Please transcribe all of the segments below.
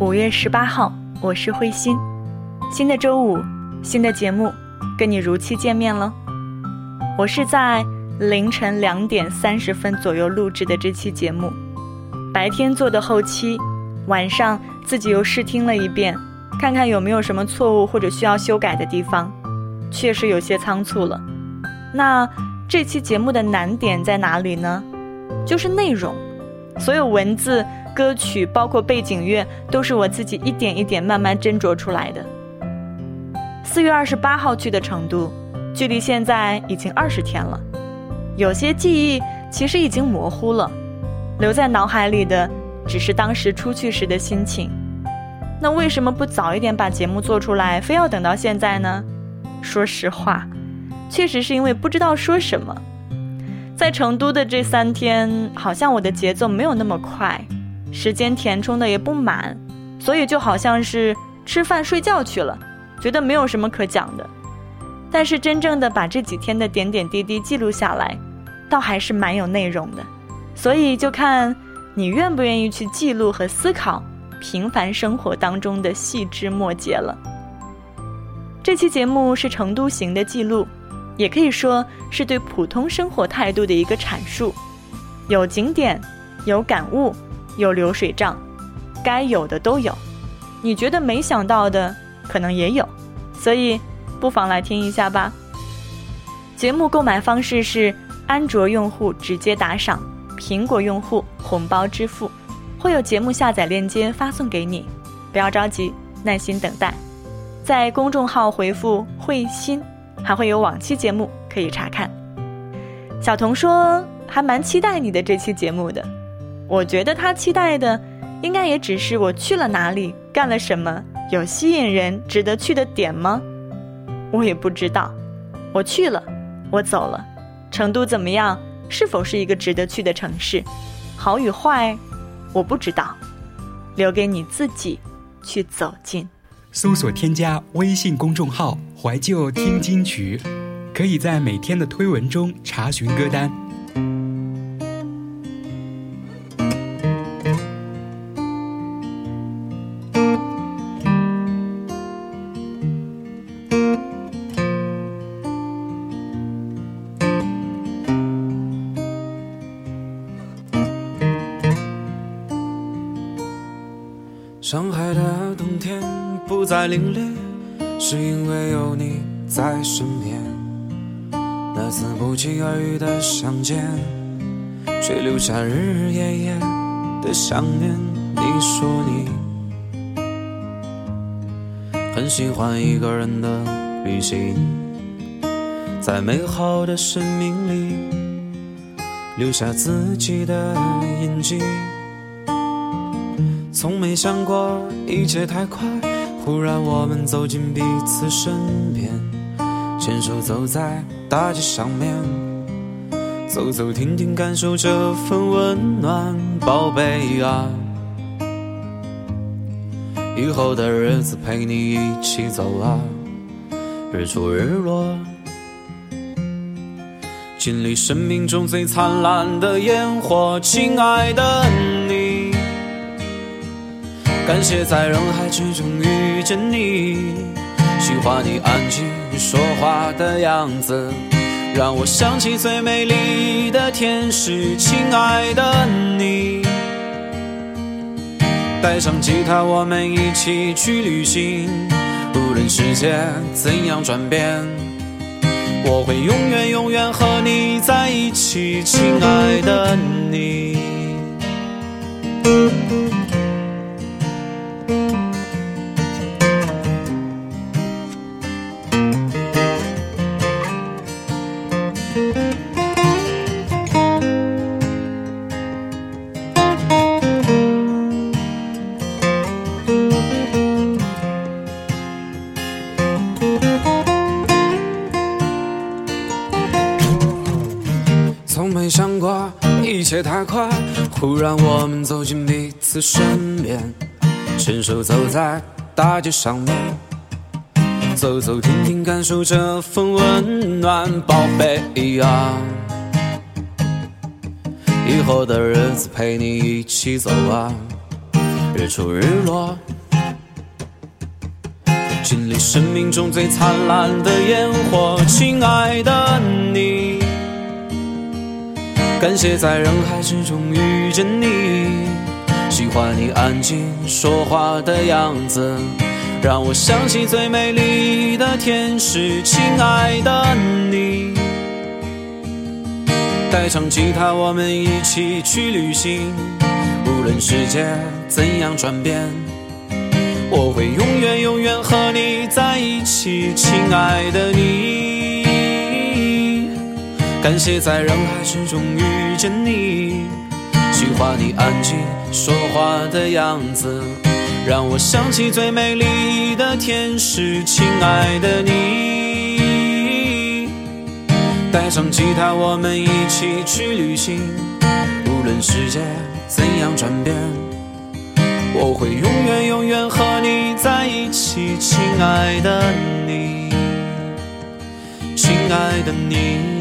五月十八号，我是慧心。新的周五，新的节目，跟你如期见面了。我是在凌晨两点三十分左右录制的这期节目，白天做的后期，晚上自己又试听了一遍，看看有没有什么错误或者需要修改的地方。确实有些仓促了。那这期节目的难点在哪里呢？就是内容，所有文字。歌曲包括背景乐，都是我自己一点一点慢慢斟酌出来的。四月二十八号去的成都，距离现在已经二十天了，有些记忆其实已经模糊了，留在脑海里的只是当时出去时的心情。那为什么不早一点把节目做出来，非要等到现在呢？说实话，确实是因为不知道说什么。在成都的这三天，好像我的节奏没有那么快。时间填充的也不满，所以就好像是吃饭睡觉去了，觉得没有什么可讲的。但是真正的把这几天的点点滴滴记录下来，倒还是蛮有内容的。所以就看你愿不愿意去记录和思考平凡生活当中的细枝末节了。这期节目是成都行的记录，也可以说是对普通生活态度的一个阐述，有景点，有感悟。有流水账，该有的都有，你觉得没想到的可能也有，所以不妨来听一下吧。节目购买方式是安卓用户直接打赏，苹果用户红包支付，会有节目下载链接发送给你，不要着急，耐心等待，在公众号回复“慧心”，还会有往期节目可以查看。小童说还蛮期待你的这期节目的。我觉得他期待的，应该也只是我去了哪里，干了什么，有吸引人、值得去的点吗？我也不知道。我去了，我走了。成都怎么样？是否是一个值得去的城市？好与坏，我不知道。留给你自己去走进。搜索添加微信公众号“怀旧听金曲”，可以在每天的推文中查询歌单。上海的冬天不再凛冽，是因为有你在身边。那次不期而遇的相见，却留下日日夜夜的想念。你说你很喜欢一个人的旅行，在美好的生命里留下自己的印记。从没想过一切太快，忽然我们走进彼此身边，牵手走在大街上面，走走停停感受这份温暖，宝贝啊，以后的日子陪你一起走啊，日出日落，经历生命中最灿烂的烟火，亲爱的你。感谢在人海之中遇见你，喜欢你安静说话的样子，让我想起最美丽的天使，亲爱的你。带上吉他，我们一起去旅行，无论世界怎样转变，我会永远永远和你在一起，亲爱的你。一切太快，忽然我们走进彼此身边，牵手走在大街上面，走走停停感受这份温暖，宝贝呀，以后的日子陪你一起走啊，日出日落，经历生命中最灿烂的烟火，亲爱的。感谢在人海之中遇见你，喜欢你安静说话的样子，让我想起最美丽的天使，亲爱的你。带上吉他，我们一起去旅行，无论世界怎样转变，我会永远永远和你在一起，亲爱的你。感谢在人海之中遇见你，喜欢你安静说话的样子，让我想起最美丽的天使，亲爱的你。带上吉他，我们一起去旅行，无论世界怎样转变，我会永远永远和你在一起，亲爱的你，亲爱的你。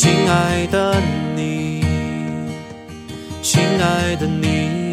亲爱的你，亲爱的你。